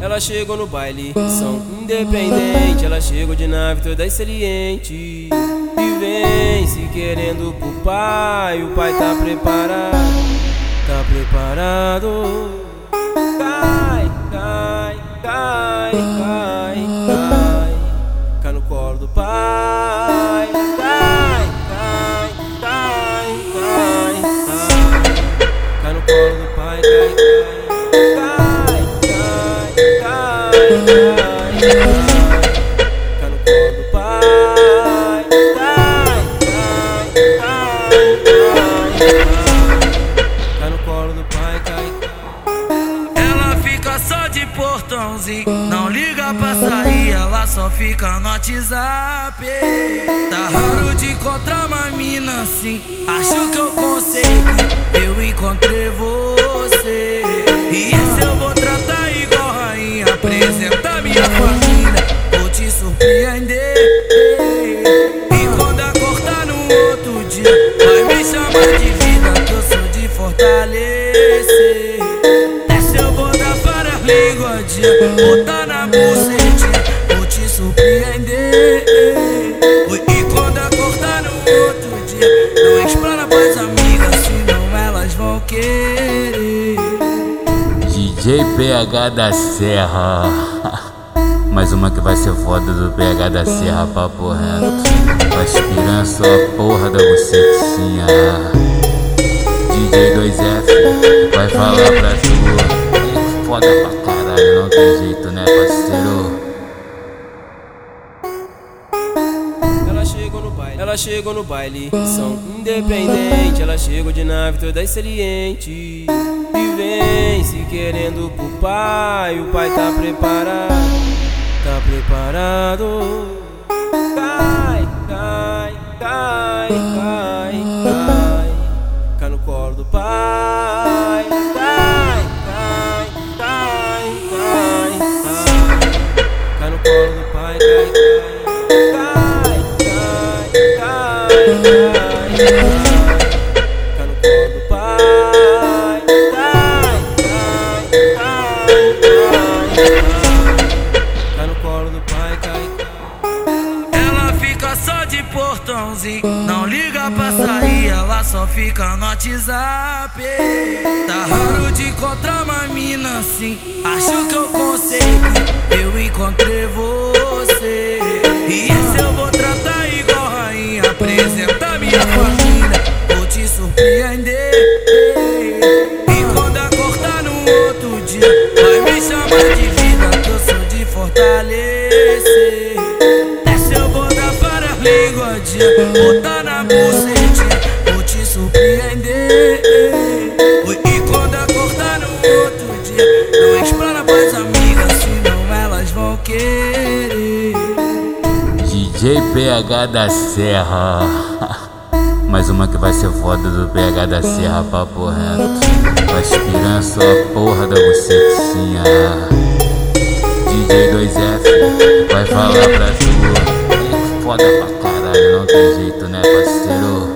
ela chegou no baile. São independente, ela chegou de nave toda excelente. E vem se querendo pro pai, o pai tá preparado, tá preparado. Cai, cai, cai, cai, cai, cai no colo do pai. Cai, cai, cai, cai, cai, cai no colo do pai, cai, cai, não liga pra sair, ela só fica no WhatsApp. Tá raro de encontrar uma mina assim, acho que eu consegui, eu encontrei você. Linguadinhas, botar na bucetinha, vou te surpreender. E quando acordar no outro dia, não explana pras amigas, senão elas vão querer. DJ PH da Serra. Mais uma que vai ser foda do PH da Serra, papo reto. Vai inspirando só a porra da bucetinha. DJ 2F vai falar pra tu. Foda pra caralho, não tem jeito, né, parceiro? Ela chegou no baile, ela chegou no baile. São independente, ela chegou de nave toda excelente. E vem se querendo pro pai, o pai tá preparado, tá preparado. Cai, cai, cai, cai, não liga pra sair, ela só fica no WhatsApp. Tá raro de encontrar uma mina assim, acho que eu consegui, eu encontrei você. Linguadinhas, botar na bucetinha, vou te surpreender. E quando acordar no outro dia, não explana pras amigas, senão elas vão querer. DJ PH da Serra. Mais uma que vai ser foda do PH da Serra, papo reto. Vai inspirando só a porra da bucetinha. DJ 2F vai falar pra tu. Caralho, não tem jeito, né, parceiro?